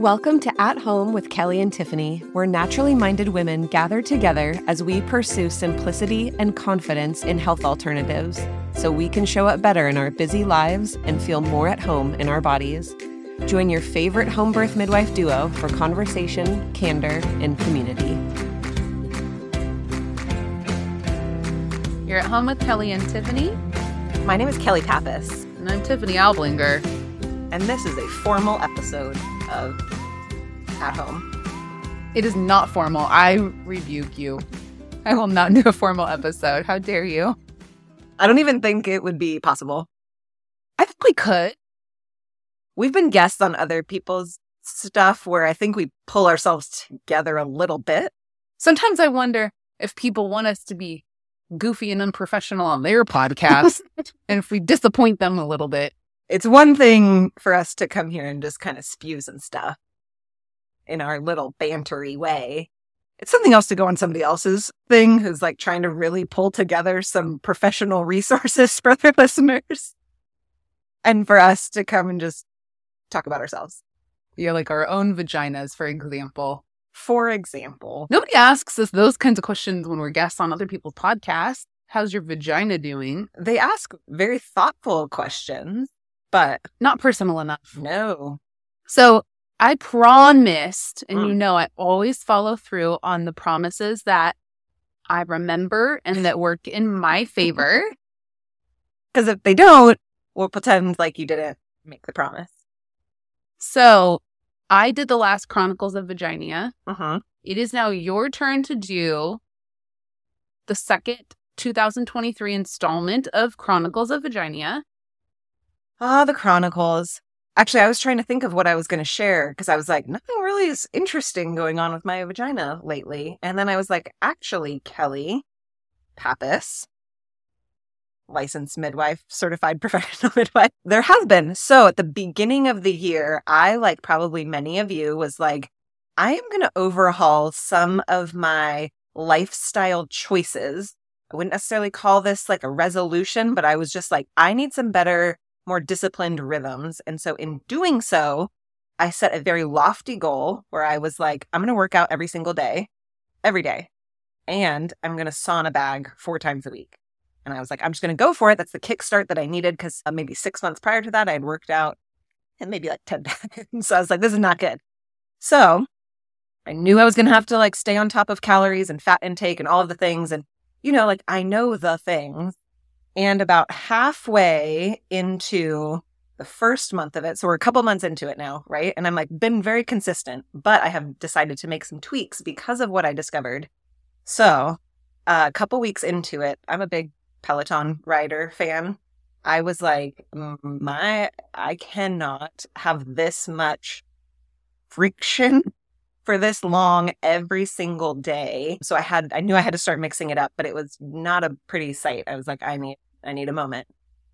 Welcome to At Home with Kelly and Tiffany, where naturally minded women gather together as we pursue simplicity and confidence in health alternatives so we can show up better in our busy lives and feel more at home in our bodies. Join your favorite home birth midwife duo for conversation, candor, and community. You're at home with Kelly and Tiffany, My name is Kelly Pappas, and I'm Tiffany Alblinger. and this is a formal episode of At Home. It is not formal. I rebuke you. I will not do a formal episode. How dare you? I don't even think it would be possible. I think we could. We've been guests on other people's stuff where I think we pull ourselves together a little bit. Sometimes I wonder if people want us to be goofy and unprofessional on their podcast, and if we disappoint them a little bit. It's one thing for us to come here and just kind of spew some stuff in our little bantery way. It's something else to go on somebody else's thing who's like trying to really pull together some professional resources for their listeners. And for us to come and just talk about ourselves. Yeah, like our own vaginas, for example. For example, Nobody asks us those kinds of questions when we're guests on other people's podcasts. How's your vagina doing? they ask very thoughtful questions, but Not personal enough. no. So I promised, and you Mm. know, I always follow through on the promises that I remember and that work in my favor. Because if they don't, we'll pretend like you didn't make the promise. So I did the last Chronicles of Vaginia. Uh-huh. It is now your turn to do the second 2023 installment of Chronicles of Vaginia. Ah, the Chronicles. Actually, I was trying to think of what I was going to share because I was like, nothing really is interesting going on with my vagina lately. And then I was like, actually, Kelly Pappas, licensed midwife, certified professional midwife, there has been. So at the beginning of the year, I, like probably many of you, was like, I am going to overhaul some of my lifestyle choices. I wouldn't necessarily call this like a resolution, but I was just like, I need some better more disciplined rhythms. And so in doing so, I set a very lofty goal where I was like, I'm going to work out every single day, every day. And I'm going to sauna bag four times a week. And I was like, I'm just going to go for it. That's the kickstart that I needed because uh, maybe six months prior to that, I had worked out and maybe like 10 times. so I was like, this is not good. So I knew I was going to have to like stay on top of calories and fat intake and all of the things. And, you know, like I know the things. And about halfway into the first month of it, so we're a couple months into it now, right? And I'm like, been very consistent, but I have decided to make some tweaks because of what I discovered. So, uh, a couple weeks into it, I'm a big Peloton rider fan. I was like, "Mm, my, I cannot have this much friction for this long every single day. So I had I knew I had to start mixing it up, but it was not a pretty sight. I was like, I need I need a moment.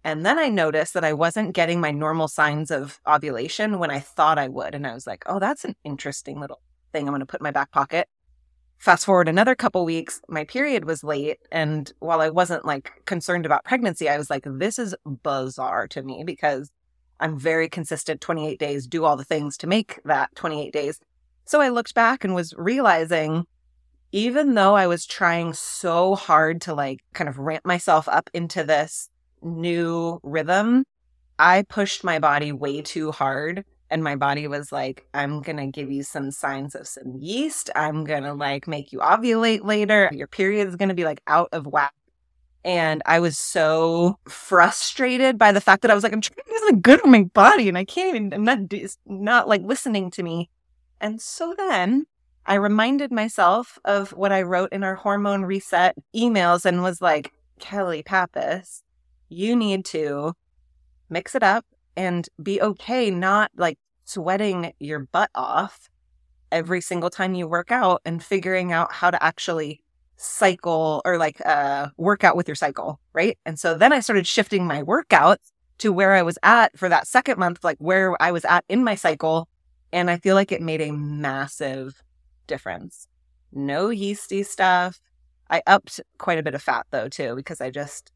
And then I noticed that I wasn't getting my normal signs of ovulation when I thought I would. And I was like, oh, that's an interesting little thing I'm going to put in my back pocket. Fast forward another couple weeks, my period was late. And while I wasn't like concerned about pregnancy, I was like, this is bizarre to me because I'm very consistent 28 days, do all the things to make that 28 days. So I looked back and was realizing even though I was trying so hard to like kind of ramp myself up into this new rhythm, I pushed my body way too hard. And my body was like, I'm going to give you some signs of some yeast. I'm going to like make you ovulate later. Your period is going to be like out of whack. And I was so frustrated by the fact that I was like, I'm trying to do something good for my body and I can't even, I'm not, it's not like listening to me. And so then I reminded myself of what I wrote in our hormone reset emails and was like, Kelly Pappas, you need to mix it up and be okay not like sweating your butt off every single time you work out and figuring out how to actually cycle or like uh work out with your cycle, right? And so then I started shifting my workouts to where I was at for that second month, like where I was at in my cycle. And I feel like it made a massive difference. No yeasty stuff. I upped quite a bit of fat though, too, because I just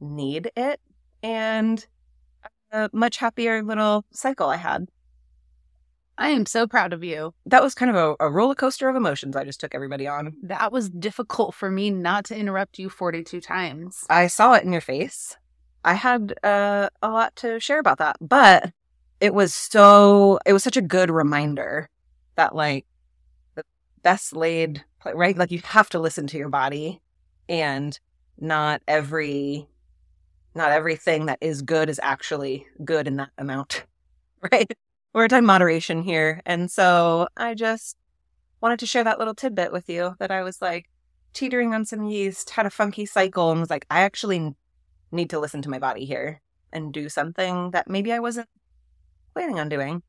need it. And a much happier little cycle I had. I am so proud of you. That was kind of a, a roller coaster of emotions I just took everybody on. That was difficult for me not to interrupt you 42 times. I saw it in your face. I had uh, a lot to share about that, but it was so, it was such a good reminder that, like, the best laid, right? Like, you have to listen to your body, and not every, not everything that is good is actually good in that amount, right? We're talking moderation here. And so I just wanted to share that little tidbit with you that I was like teetering on some yeast, had a funky cycle, and was like, I actually need to listen to my body here and do something that maybe I wasn't planning on doing.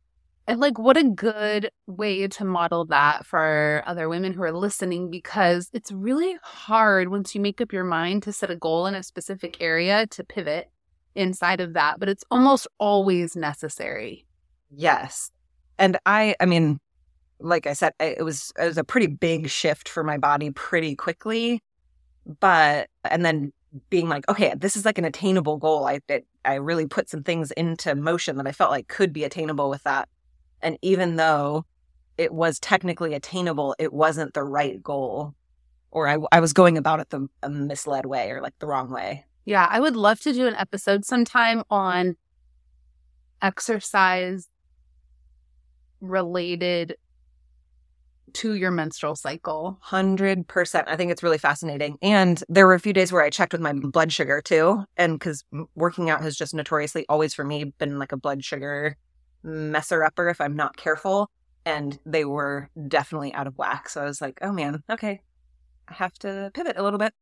And like, what a good way to model that for other women who are listening because it's really hard once you make up your mind to set a goal in a specific area to pivot inside of that, but it's almost always necessary. Yes. And I, I mean, like I said, it was it was a pretty big shift for my body pretty quickly. But and then being like, okay, this is like an attainable goal. I it, I really put some things into motion that I felt like could be attainable with that. And even though it was technically attainable, it wasn't the right goal, or I I was going about it the misled way or like the wrong way. Yeah, I would love to do an episode sometime on exercise related to your menstrual cycle. 100%. I think it's really fascinating. And there were a few days where I checked with my blood sugar too. And because working out has just notoriously always for me been like a blood sugar messer upper if I'm not careful. And they were definitely out of whack. So I was like, oh man, okay, I have to pivot a little bit.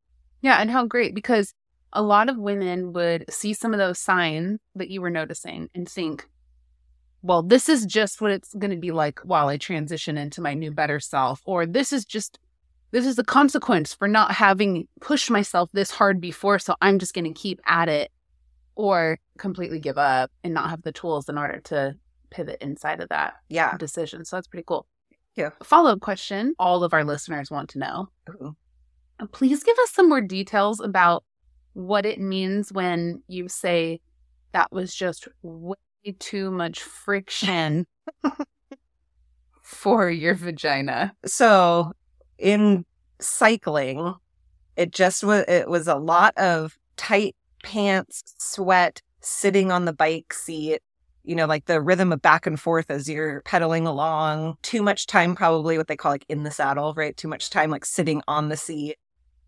Yeah. And how great because a lot of women would see some of those signs that you were noticing and think, well, this is just what it's going to be like while I transition into my new better self. Or this is just, this is the consequence for not having pushed myself this hard before. So I'm just going to keep at it or completely give up and not have the tools in order to pivot inside of that yeah. decision. So that's pretty cool. Yeah. Follow up question all of our listeners want to know. Ooh. Please give us some more details about what it means when you say that was just way too much friction for your vagina. So in cycling, it just was it was a lot of tight pants, sweat, sitting on the bike seat, you know, like the rhythm of back and forth as you're pedaling along. Too much time, probably what they call like in the saddle, right? Too much time like sitting on the seat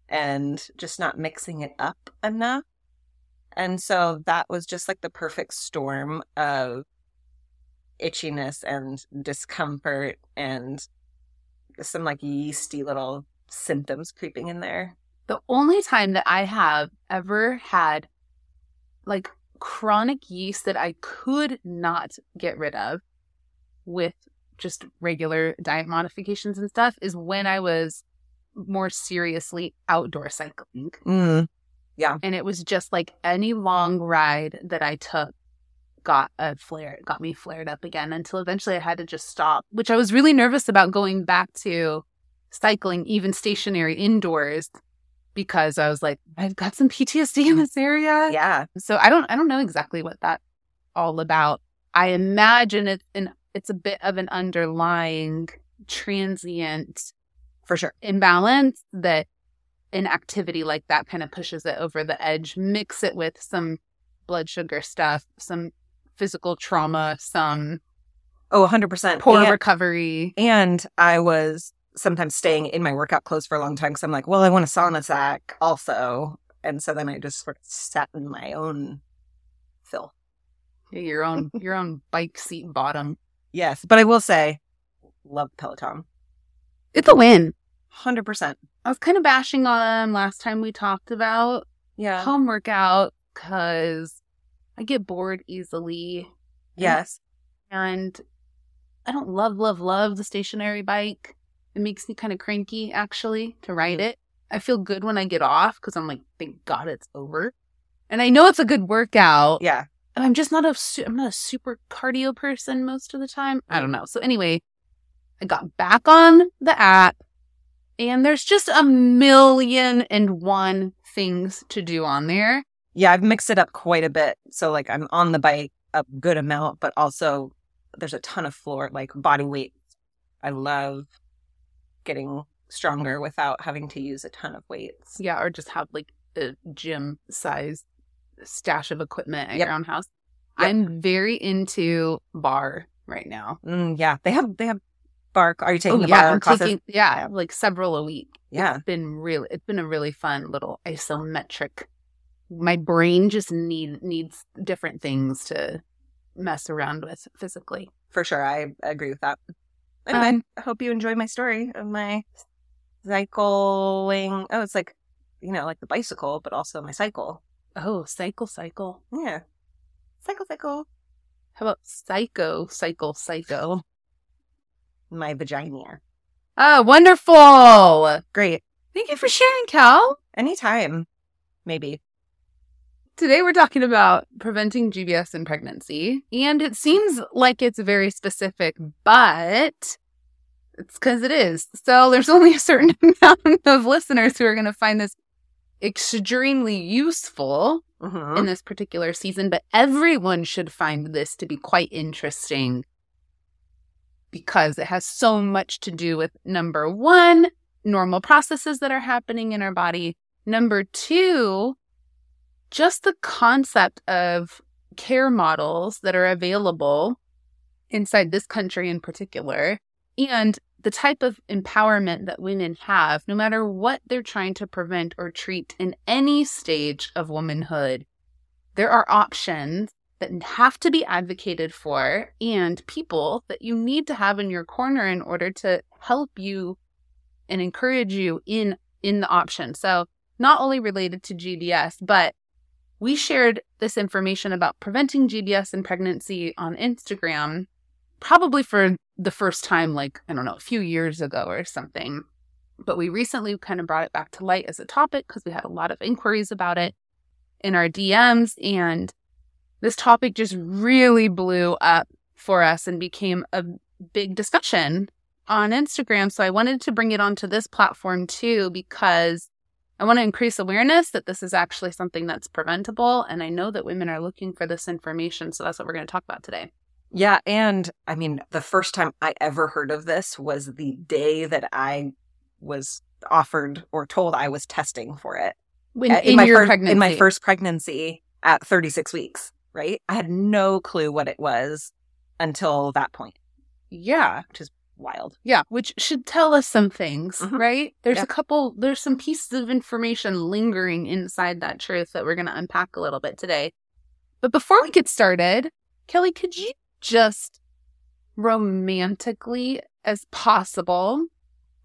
and just not mixing it up enough. And so that was just like the perfect storm of itchiness and discomfort and some like yeasty little symptoms creeping in there. The only time that I have ever had like chronic yeast that I could not get rid of with just regular diet modifications and stuff is when I was more seriously outdoor cycling. Mm. Yeah. And it was just like any long ride that I took got a flare, got me flared up again until eventually I had to just stop, which I was really nervous about going back to cycling, even stationary indoors, because I was like, I've got some PTSD in this area. Yeah. So I don't, I don't know exactly what that's all about. I imagine it's an, it's a bit of an underlying transient for sure imbalance that an activity like that kind of pushes it over the edge. Mix it with some blood sugar stuff, some physical trauma, some oh, 100% poor and, recovery. And I was sometimes staying in my workout clothes for a long time because I'm like, well, I want a sauna sack also. And so then I just sort of sat in my own filth. Yeah, your own your own bike seat bottom. Yes, but I will say, love Peloton. It's a win. Hundred percent. I was kind of bashing on them last time we talked about yeah home workout because I get bored easily. Yes, and I don't love love love the stationary bike. It makes me kind of cranky actually to ride mm-hmm. it. I feel good when I get off because I'm like, thank God it's over, and I know it's a good workout. Yeah, and I'm just not a su- I'm not a super cardio person most of the time. I don't know. So anyway, I got back on the app and there's just a million and one things to do on there. Yeah, I've mixed it up quite a bit. So, like, I'm on the bike a good amount, but also there's a ton of floor like body weight. I love getting stronger without having to use a ton of weights. Yeah, or just have like a gym size stash of equipment at Yep. your own house. Yep. I'm very into barre right now. Mm, yeah, they have they have barre. Are you taking Oh, the yeah, barre I'm classes? taking yeah, like several a week. Yeah, It's been really it's been a really fun little isometric. My brain just need needs different things to mess around with physically. for sure. I agree with that. Um, Anyway, I hope you enjoy my story of my cycling. Oh, it's like you know, like the bicycle, but also my cycle. Oh, cycle cycle. Yeah, cycle, cycle. How about psycho cycle psycho? My vagina. Ah, wonderful. Great. Thank you for sharing, Cal. Anytime, maybe. Today we're talking about preventing GBS in pregnancy, and it seems like it's very specific, but it's because it is. So there's only a certain amount of listeners who are going to find this extremely useful hmm in this particular season, but everyone should find this to be quite interesting because it has so much to do with number one, normal processes that are happening in our body. Number two, just the concept of care models that are available inside this country in particular, and the type of empowerment that women have, no matter what they're trying to prevent or treat in any stage of womanhood. There are options that have to be advocated for and people that you need to have in your corner in order to help you and encourage you in in the option. So, not only related to GBS, but we shared this information about preventing GBS in pregnancy on Instagram probably for the first time like I don't know, a few years ago or something. But we recently kind of brought it back to light as a topic because we had a lot of inquiries about it in our DMs and this topic just really blew up for us and became a big discussion on Instagram. So I wanted to bring it onto this platform too because I want to increase awareness that this is actually something that's preventable. And I know that women are looking for this information. So that's what we're going to talk about today. Yeah, and I mean, the first time I ever heard of this was the day that I was offered or told I was testing for it. When, Uh, in, my your first, pregnancy. in my first pregnancy at 36 weeks, right? I had no clue what it was until that point, Yeah. which is wild. Yeah, which should tell us some things, Mhm. right? There's Yeah. a couple, there's some pieces of information lingering inside that truth that we're going to unpack a little bit today. But before we get started, Kelly, could you just romantically as possible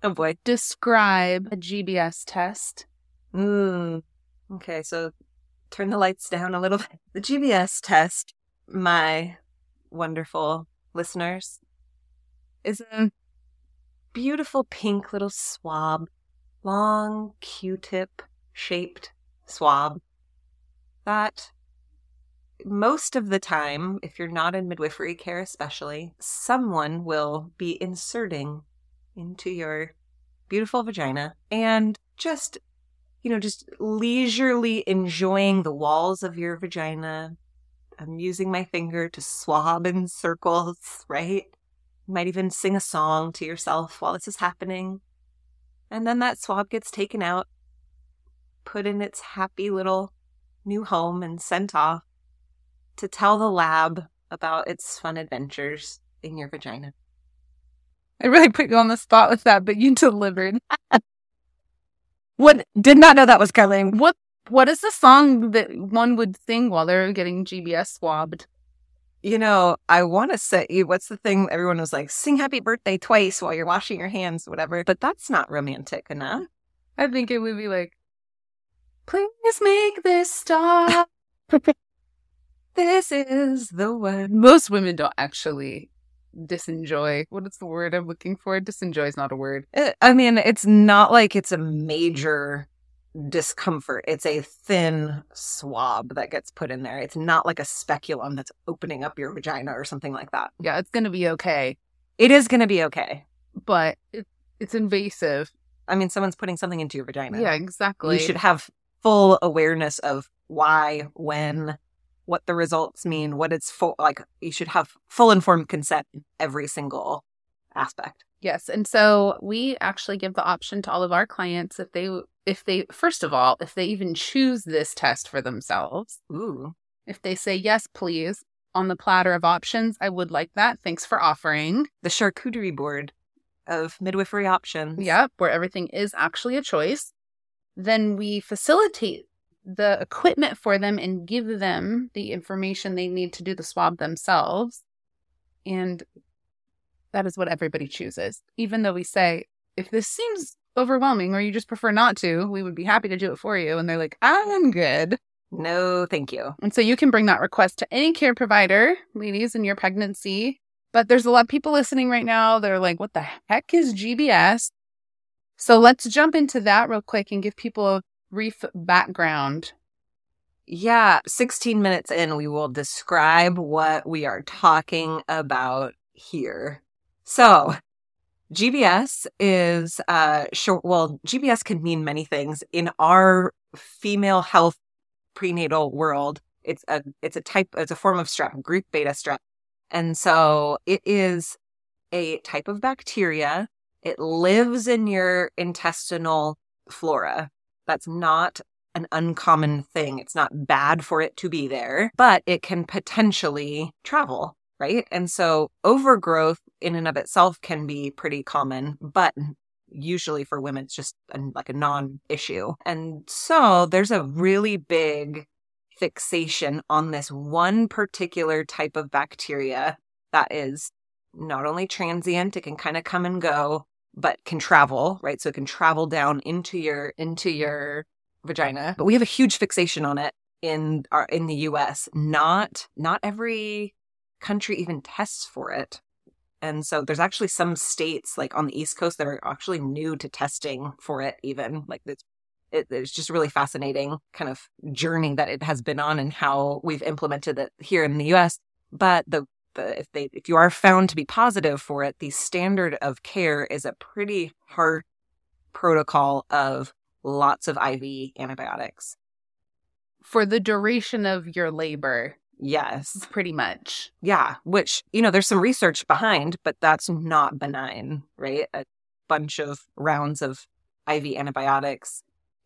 Oh boy. describe a GBS test? Mm. Okay, so turn the lights down a little bit. The GBS test, my wonderful listeners, is a beautiful pink little swab, long Q-tip shaped swab that most of the time, if you're not in midwifery care especially, someone will be inserting into your beautiful vagina and just you know, just leisurely enjoying the walls of your vagina. I'm using my finger to swab in circles, right? You might even sing a song to yourself while this is happening. And then that swab gets taken out, put in its happy little new home, and sent off to tell the lab about its fun adventures in your vagina. I really put you on the spot with that, but you delivered. What? Did not know that was coming. What What is the song that one would sing while they're getting GBS swabbed? You know, I want to say, what's the thing everyone was like, sing happy birthday twice while you're washing your hands, whatever. But that's not romantic enough. I think it would be like, please make this stop. This is the one. Most women don't actually disenjoy. What is the word I'm looking for? Disenjoy is not a word. Uh, I mean, it's not like it's a major discomfort. It's a thin swab that gets put in there. It's not like a speculum that's opening up your vagina or something like that. Yeah, it's going to be okay, It is going to be okay. but it, it's invasive. I mean, someone's putting something into your vagina. Yeah, exactly. You should have full awareness of why, when, what the results mean, what it's for. Like you should have full informed consent in every single aspect. Yes. And so we actually give the option to all of our clients if they, if they, first of all, if they even choose this test for themselves. Ooh. If they say, yes, please, on the platter of options, I would like that. Thanks for offering. The charcuterie board of midwifery options. Yep. Where everything is actually a choice. Then we facilitate the equipment for them and give them the information they need to do the swab themselves. And that is what everybody chooses. Even though we say, if this seems overwhelming or you just prefer not to, we would be happy to do it for you. And they're like, I'm good. No, thank you. And so you can bring that request to any care provider, ladies, in your pregnancy. But there's a lot of people listening right now. They're like, what the heck is GBS? So let's jump into that real quick and give people a brief background. Yeah, 16 minutes in, we will describe what we are talking about here. So, GBS is uh short well, GBS can mean many things in our female health prenatal world. It's a it's a type it's a form of strep, group beta strep. And so it is a type of bacteria. It lives in your intestinal flora. That's not an uncommon thing. It's not bad for it to be there, but it can potentially travel right? And so overgrowth in and of itself can be pretty common, but usually for women, it's just a, like a non issue. And so there's a really big fixation on this one particular type of bacteria that is not only transient, it can kind of come and go, but can travel, right? So it can travel down into your, into your vagina. But we have a huge fixation on it in our, in the US. Not, not every country even tests for it. And so there's actually some states like on the East Coast that are actually new to testing for it, even like it's it, it's just really fascinating kind of journey that it has been on and how we've implemented it here in the US. But the, the if they if you are found to be positive for it, the standard of care is a pretty hard protocol of lots of IV antibiotics. For the duration of your labor, Yes. pretty much. Yeah. Which, you know, there's some research behind, but that's not benign, right? A bunch of rounds of IV antibiotics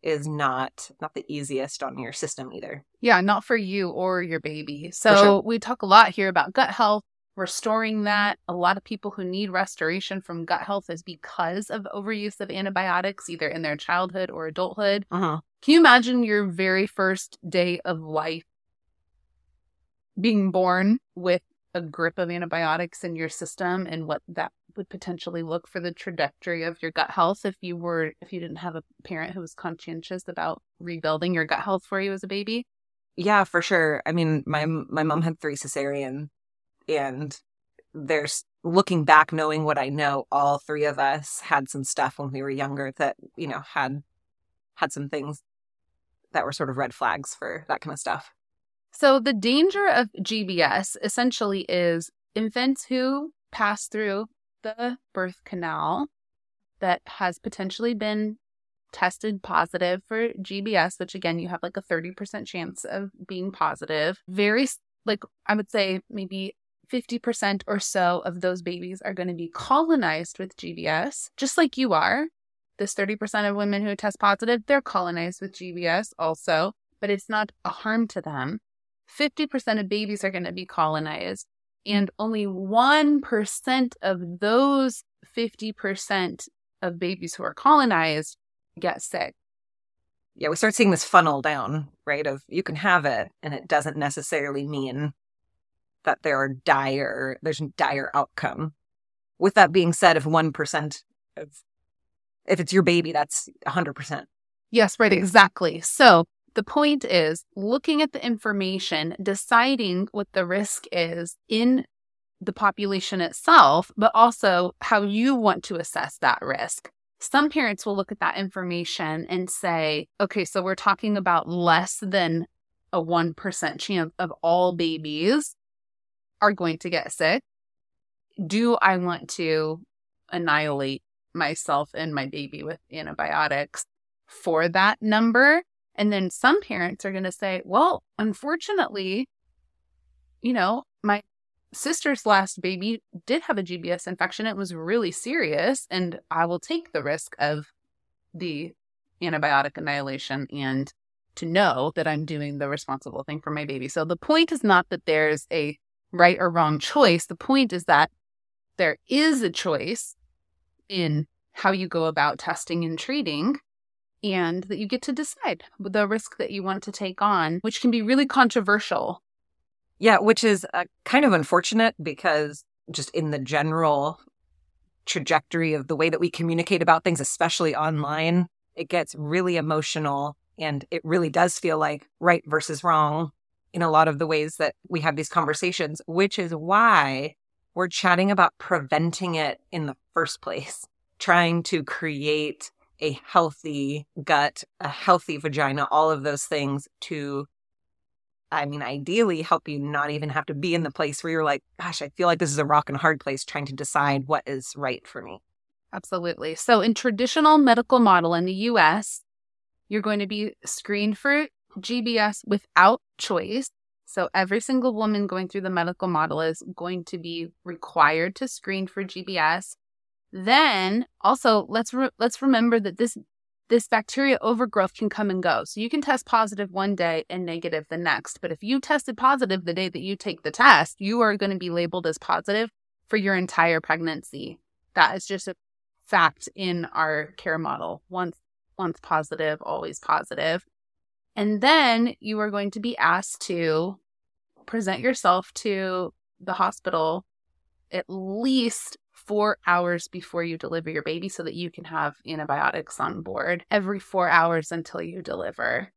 is not not the easiest on your system either. Yeah, not for you or your baby. So sure. we talk a lot here about gut health, restoring that. A lot of people who need restoration from gut health is because of overuse of antibiotics, either in their childhood or adulthood. Uh-huh. Can you imagine your very first day of life being born with a grip of antibiotics in your system and what that would potentially look for the trajectory of your gut health if you were if you didn't have a parent who was conscientious about rebuilding your gut health for you as a baby Yeah, for sure. I mean, my my mom had three cesarean and there's looking back knowing what I know, all three of us had some stuff when we were younger that, you know, had had some things that were sort of red flags for that kind of stuff. So, the danger of GBS essentially is infants who pass through the birth canal that has potentially been tested positive for GBS, which again, you have like a 30% chance of being positive. Very, like, I would say maybe 50% or so of those babies are going to be colonized with GBS, just like you are. This 30% of women who test positive, they're colonized with GBS also, but it's not a harm to them. 50% of babies are going to be colonized, and only 1% of those 50% of babies who are colonized get sick. Yeah, we start seeing this funnel down, right? Of you can have it, and it doesn't necessarily mean that there are dire, there's a dire outcome. With that being said, if 1% of, if it's your baby, that's 100%. Yes, right, exactly. So the point is looking at the information, deciding what the risk is in the population itself, but also how you want to assess that risk. Some parents will look at that information and say, okay, so we're talking about less than a 1% chance of all babies are going to get sick. Do I want to annihilate myself and my baby with antibiotics for that number? And then some parents are going to say, well, unfortunately, you know, my sister's last baby did have a GBS infection. It was really serious, and I will take the risk of the antibiotic annihilation and to know that I'm doing the responsible thing for my baby. So the point is not that there's a right or wrong choice. The point is that there is a choice in how you go about testing and treating and that you get to decide the risk that you want to take on, which can be really controversial. Yeah, which is uh, kind of unfortunate because just in the general trajectory of the way that we communicate about things, especially online, it gets really emotional and it really does feel like right versus wrong in a lot of the ways that we have these conversations, which is why we're chatting about preventing it in the first place, trying to create a healthy gut, a healthy vagina, all of those things to, I mean, ideally help you not even have to be in the place where you're like, gosh, I feel like this is a rock and hard place trying to decide what is right for me. Absolutely. So, in traditional medical model in the US, you're going to be screened for GBS without choice. So, every single woman going through the medical model is going to be required to screen for GBS. Then, also, let's re- let's remember that this this bacteria overgrowth can come and go. So you can test positive one day and negative the next. But if you tested positive the day that you take the test, you are going to be labeled as positive for your entire pregnancy. That is just a fact in our care model. Once once positive, always positive. And then you are going to be asked to present yourself to the hospital at least four hours before you deliver your baby so that you can have antibiotics on board every four hours until you deliver.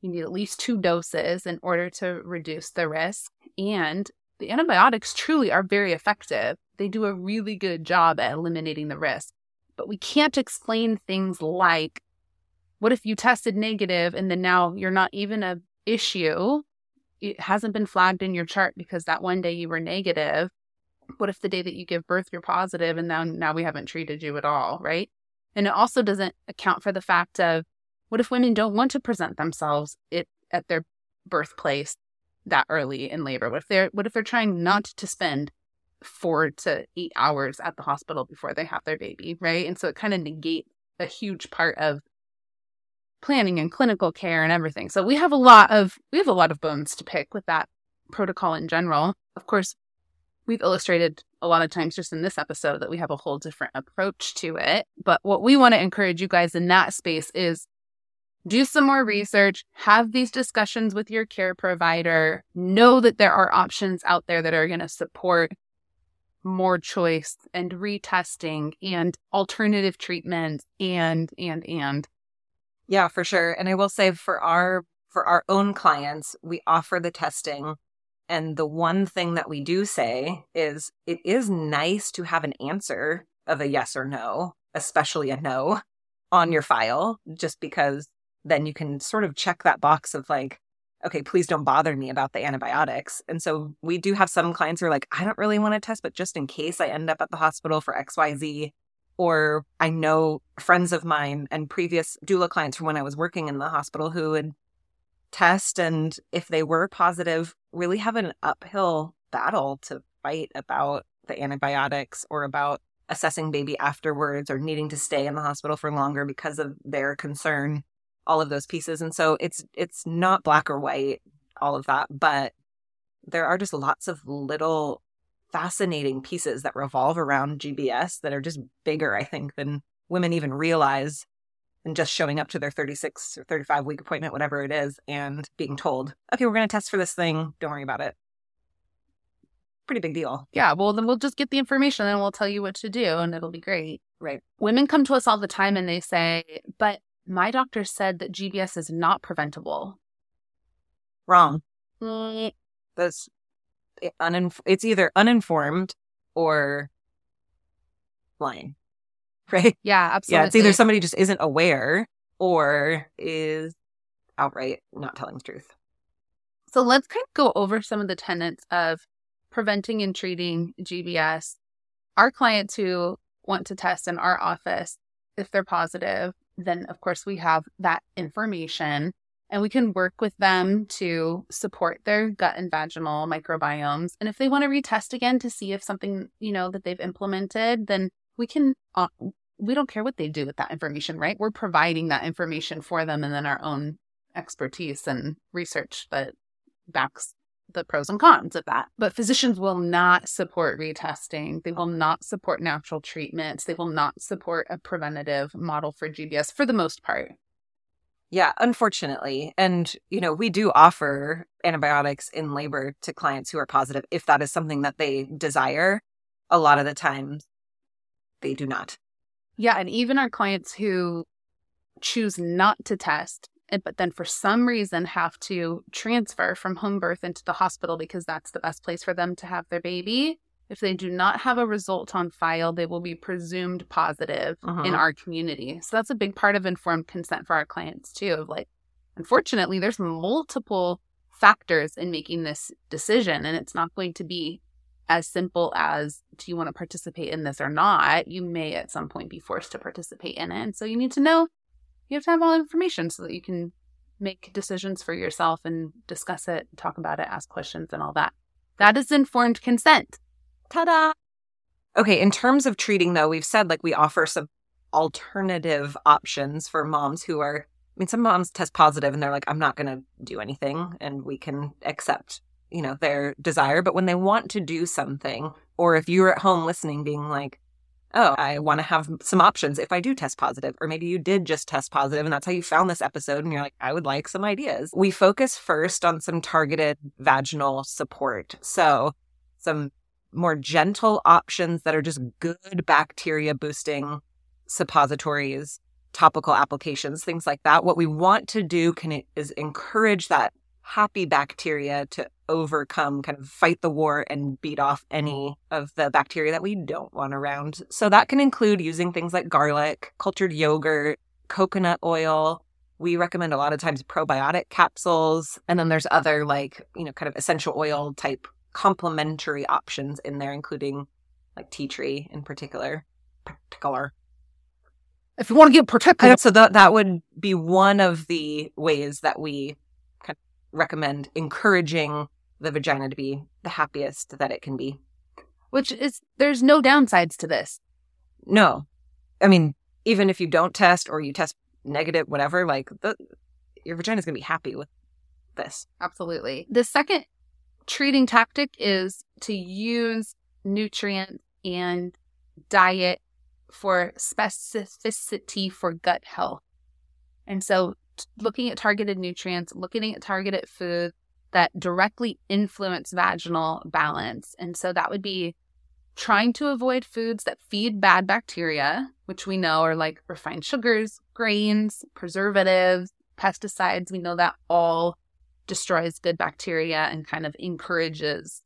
You need at least two doses in order to reduce the risk. And the antibiotics truly are very effective. They do a really good job at eliminating the risk. But we can't explain things like what if you tested negative and then now you're not even a issue? It hasn't been flagged in your chart because that one day you were negative. What if the day that you give birth you're positive and now now we haven't treated you at all, right? And it also doesn't account for the fact of what if women don't want to present themselves it, at their birthplace that early in labor? What if they're what if they're trying not to spend four to eight hours at the hospital before they have their baby, right? And so it kind of negates a huge part of planning and clinical care and everything. So we have a lot of we have a lot of bones to pick with that protocol in general. Of course, we've illustrated a lot of times just in this episode that we have a whole different approach to it. But what we want to encourage you guys in that space is do some more research, have these discussions with your care provider, know that there are options out there that are going to support more choice and retesting and alternative treatments and and and yeah, for sure. And I will say for our for our own clients, we offer the testing and the one thing that we do say is it is nice to have an answer of a yes or no, especially a no on your file just because then you can sort of check that box of like okay, please don't bother me about the antibiotics. And so we do have some clients who are like, I don't really want to test, but just in case I end up at the hospital for XYZ, or I know friends of mine and previous doula clients from when I was working in the hospital who would test and if they were positive, really have an uphill battle to fight about the antibiotics or about assessing baby afterwards or needing to stay in the hospital for longer because of their concern all of those pieces. And so it's it's not black or white all of that but there are just lots of little fascinating pieces that revolve around GBS that are just bigger, I think, than women even realize than just showing up to their 36 or 35 week appointment, whatever it is, and being told, okay, we're going to test for this thing. Don't worry about it. Pretty big deal. Yeah. Well, then we'll just get the information and we'll tell you what to do and it'll be great. Right. Women come to us all the time and they say, but my doctor said that GBS is not preventable. Wrong. Mm. That's uninf- it's either uninformed or lying. Right? Yeah, absolutely. Yeah, it's either somebody just isn't aware or is outright not telling the truth. So let's kind of go over some of the tenets of preventing and treating GBS. Our clients who want to test in our office, if they're positive, then of course we have that information. and we can work with them to support their gut and vaginal microbiomes. And if they want to retest again to see if something, you know, that they've implemented, then we can, uh, we don't care what they do with that information, right? We're providing that information for them and then our own expertise and research that backs the pros and cons of that. But physicians will not support retesting. They will not support natural treatments. They will not support a preventative model for GBS for the most part. Yeah, unfortunately. And, you know, we do offer antibiotics in labor to clients who are positive if that is something that they desire. A lot of the time, they do not. Yeah. And even our clients who choose not to test, but then for some reason have to transfer from home birth into the hospital because that's the best place for them to have their baby. If they do not have a result on file, they will be presumed positive uh-huh. in our community. So that's a big part of informed consent for our clients too. Of like, unfortunately, there's multiple factors in making this decision, and it's not going to be as simple as do you want to participate in this or not? You may at some point be forced to participate in it. And so you need to know, you have to have all information so that you can make decisions for yourself and discuss it, talk about it, ask questions, and all that. That is informed consent. Ta da! Okay, in terms of treating, though, we've said like we offer some alternative options for moms who are, I mean, some moms test positive and they're like, I'm not going to do anything, and we can accept, you know, their desire. But when they want to do something, or if you're at home listening, being like, oh, I want to have some options if I do test positive, or maybe you did just test positive and that's how you found this episode and you're like, I would like some ideas. We focus first on some targeted vaginal support. So, some more gentle options that are just good bacteria boosting suppositories, topical applications, things like that. What we want to do can is encourage that happy bacteria to overcome, kind of fight the war and beat off any of the bacteria that we don't want around. So that can include using things like garlic, cultured yogurt, coconut oil. We recommend a lot of times probiotic capsules. And then there's other like, you know, kind of essential oil type complementary options in there, including like tea tree in particular. Particular. If you want to get particular. So that that would be one of the ways that we recommend encouraging the vagina to be the happiest that it can be. Which is, there's no downsides to this. No. I mean, even if you don't test or you test negative, whatever, like the, your vagina is going to be happy with this. Absolutely. The second treating tactic is to use nutrient and diet for specificity for gut health. And so, looking at targeted nutrients, looking at targeted food that directly influence vaginal balance. And so, that would be trying to avoid foods that feed bad bacteria, which we know are like refined sugars, grains, preservatives, pesticides. We know that all destroys good bacteria and kind of encourages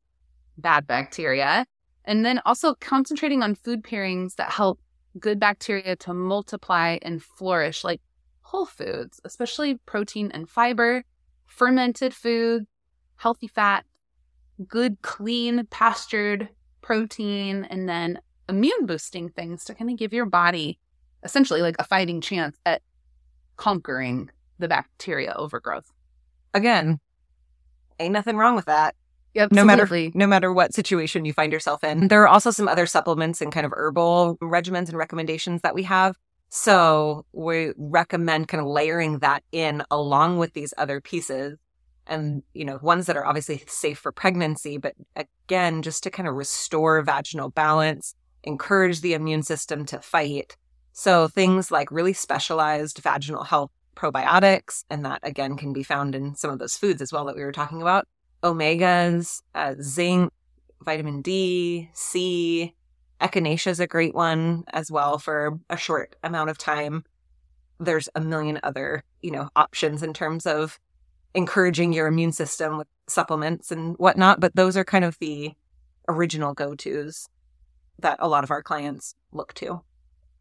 bad bacteria. And then also concentrating on food pairings that help good bacteria to multiply and flourish, like whole foods, especially protein and fiber, fermented food, healthy fat, good, clean, pastured protein, and then immune boosting things to kind of give your body essentially like a fighting chance at conquering the bacteria overgrowth again, ain't nothing wrong with that. Yep, no matter no matter what situation you find yourself in. There are also some other supplements and kind of herbal regimens and recommendations that we have. So we recommend kind of layering that in along with these other pieces and you know ones that are obviously safe for pregnancy but again just to kind of restore vaginal balance encourage the immune system to fight so things like really specialized vaginal health probiotics, and that again can be found in some of those foods as well that we were talking about. Omegas, uh, zinc, vitamin D, C, echinacea is a great one as well for a short amount of time. There's a million other, you know, options in terms of encouraging your immune system with supplements and whatnot, but those are kind of the original go-tos that a lot of our clients look to.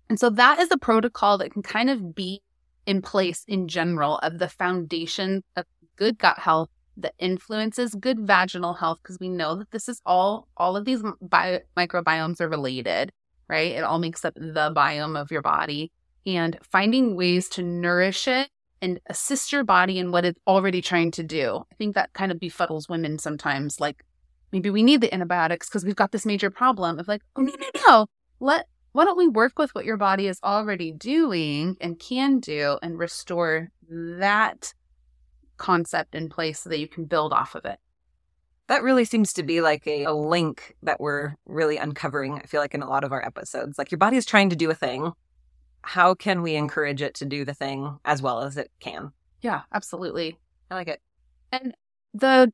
And so that is a protocol that can kind of be in place in general of the foundation of good gut health that influences good vaginal health because we know that this is all all of these bio, microbiomes are related right it all makes up the biome of your body and finding ways to nourish it and assist your body in what it's already trying to do. I think that kind of befuddles women sometimes. Like maybe we need the antibiotics because we've got this major problem of like, oh no, no, no. Let why don't we work with what your body is already doing and can do and restore that concept in place so that you can build off of it. That really seems to be like a, a, link that we're really uncovering, I feel like, in a lot of our episodes. Like your body is trying to do a thing. How can we encourage it to do the thing as well as it can? Yeah, absolutely. I like it. And the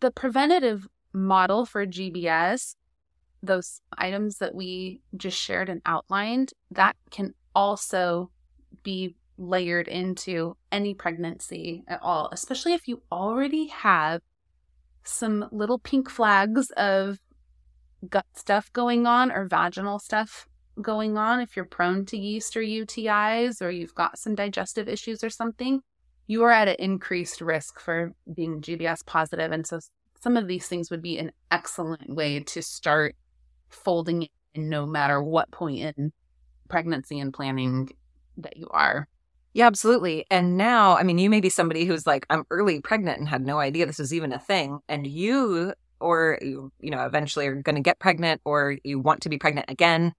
the preventative model for GBS, those items that we just shared and outlined, that can also be layered into any pregnancy at all, especially if you already have some little pink flags of gut stuff going on or vaginal stuff going on. If you're prone to yeast or UTIs or you've got some digestive issues or something, you are at an increased risk for being GBS positive. And so some of these things would be an excellent way to start folding in no matter what point in pregnancy and planning that you are. Yeah, absolutely. And now, I mean, you may be somebody who's like, I'm early pregnant and had no idea this was even a thing. And you, or you, you know, eventually are going to get pregnant or you want to be pregnant again.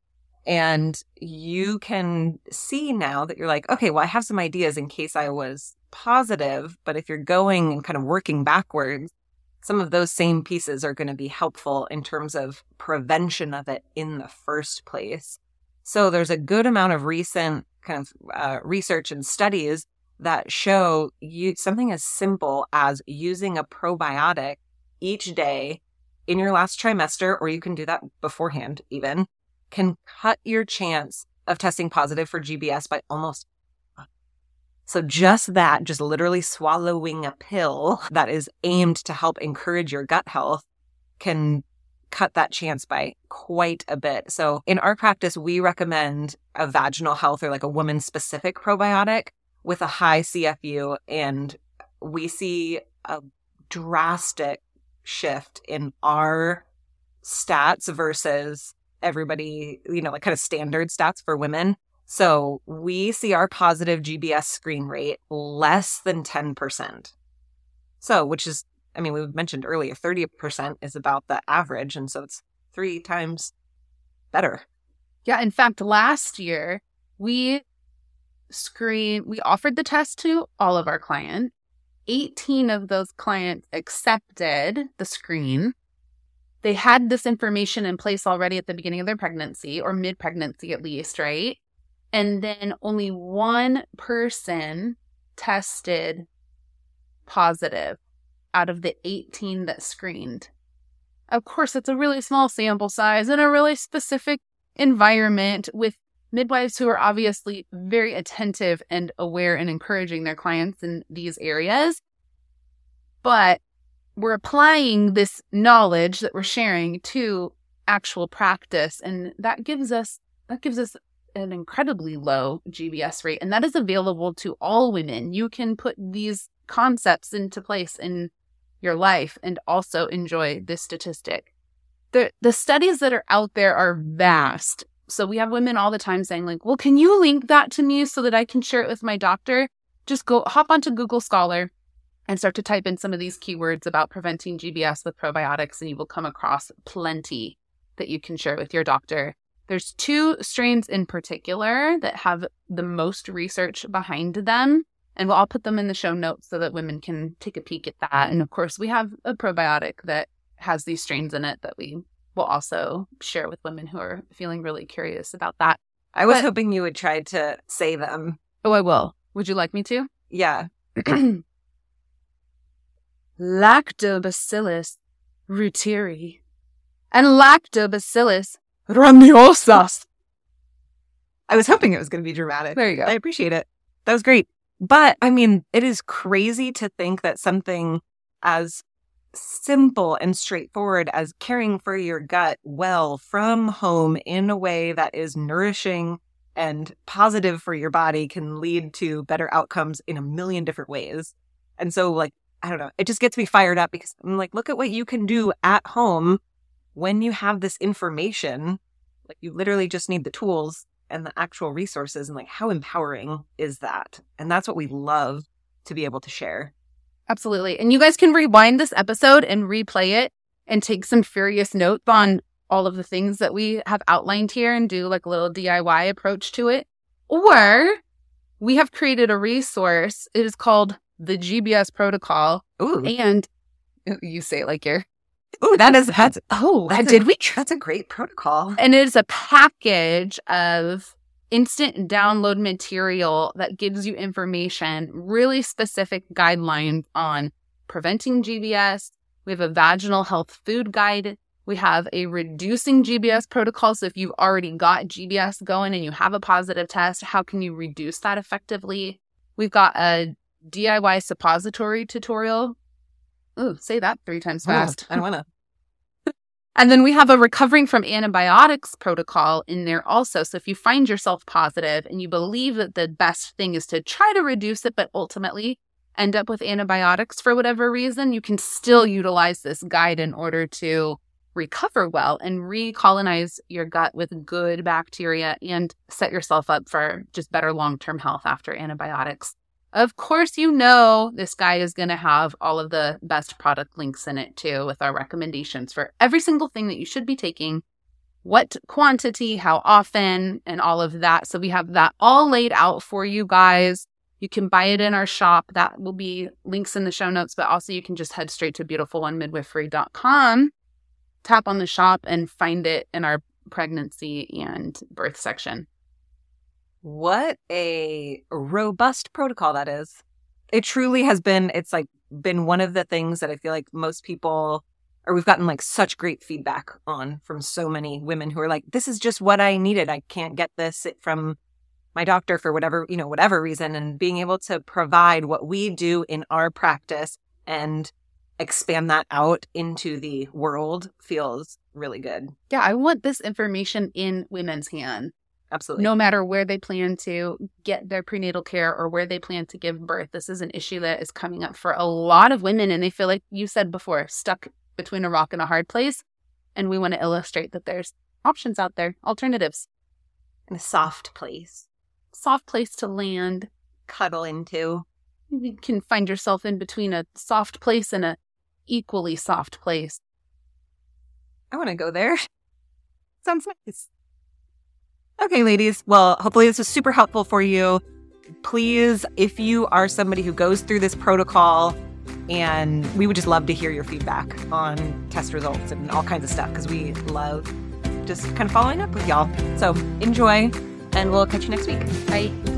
And you can see now that you're like, okay, well, I have some ideas in case I was positive. But if you're going and kind of working backwards, some of those same pieces are going to be helpful in terms of prevention of it in the first place. So there's a good amount of recent kind of uh, research and studies that show you something as simple as using a probiotic each day in your last trimester, or you can do that beforehand even, can cut your chance of testing positive for GBS by almost. So just that, just literally swallowing a pill that is aimed to help encourage your gut health can cut that chance by quite a bit. So in our practice, we recommend a vaginal health or like a woman specific probiotic with a high CFU. And we see a drastic shift in our stats versus everybody, you know, like kind of standard stats for women. So we see our positive GBS screen rate less than 10%. So, which is I mean, we mentioned earlier, 30% is about the average. And so it's three times better. Yeah. In fact, last year, we screen, we offered the test to all of our clients. 18 of those clients accepted the screen. They had this information in place already at the beginning of their pregnancy or mid pregnancy, at least, right? And then only one person tested positive out of the 18 that screened. Of course, it's a really small sample size in a really specific environment with midwives who are obviously very attentive and aware and encouraging their clients in these areas. But we're applying this knowledge that we're sharing to actual practice and that gives us that gives us an incredibly low GBS rate and that is available to all women. You can put these concepts into place in your life and also enjoy this statistic. The the studies that are out there are vast. So we have women all the time saying like, "Well, can you link that to me so that I can share it with my doctor?" Just go hop onto Google Scholar and start to type in some of these keywords about preventing GBS with probiotics and you will come across plenty that you can share with your doctor. There's two strains in particular that have the most research behind them and we'll all put them in the show notes so that women can take a peek at that. And of course, we have a probiotic that has these strains in it that we will also share with women who are feeling really curious about that. I was but, hoping you would try to say them. Oh, I will. Would you like me to? Yeah. Lactobacillus reuteri and Lactobacillus rhamnosus. I was hoping it was going to be dramatic. There you go. I appreciate it. That was great. But I mean, it is crazy to think that something as simple and straightforward as caring for your gut well from home in a way that is nourishing and positive for your body can lead to better outcomes in a million different ways. And so, like, I don't know, it just gets me fired up because I'm like, look at what you can do at home when you have this information. Like, you literally just need the tools and the actual resources and like how empowering is that? And that's what we love to be able to share. Absolutely. And you guys can rewind this episode and replay it and take some furious notes on all of the things that we have outlined here and do like a little DIY approach to it. Or we have created a resource. It is called the GBS protocol. Ooh. And you say it like you're Ooh, that is that's oh, that's did a, we? That's a great protocol. And it is a package of instant download material that gives you information, really specific guidelines on preventing GBS. We have a vaginal health food guide. We have a reducing GBS protocol. So if you've already got GBS going and you have a positive test, how can you reduce that effectively? We've got a DIY suppository tutorial. Ooh, say that three times fast. I want to. And then we have a recovering from antibiotics protocol in there also. So if you find yourself positive and you believe that the best thing is to try to reduce it, but ultimately end up with antibiotics for whatever reason, you can still utilize this guide in order to recover well and recolonize your gut with good bacteria and set yourself up for just better long term health after antibiotics. Of course, you know this guide is going to have all of the best product links in it too, with our recommendations for every single thing that you should be taking, what quantity, how often, and all of that. So we have that all laid out for you guys. You can buy it in our shop. That will be links in the show notes, but also you can just head straight to beautifulonemidwifery.com, tap on the shop, and find it in our pregnancy and birth section. What a robust protocol that is. It truly has been, it's like been one of the things that I feel like most people, or we've gotten like such great feedback on from so many women who are like, this is just what I needed. I can't get this from my doctor for whatever, you know, whatever reason. And being able to provide what we do in our practice and expand that out into the world feels really good. Yeah, I want this information in women's hands Absolutely. no matter where they plan to get their prenatal care or where they plan to give birth. This is an issue that is coming up for a lot of women, and they feel like you said before, stuck between a rock and a hard place. And we want to illustrate that there's options out there, alternatives, in a soft place, soft place to land. cuddle into. You can find yourself in between a soft place and a equally soft place. I want to go there. Sounds nice. Okay, ladies. Well, hopefully this was super helpful for you. Please, if you are somebody who goes through this protocol, and we would just love to hear your feedback on test results and all kinds of stuff because we love just kind of following up with y'all. So enjoy, and we'll catch you next week. Bye.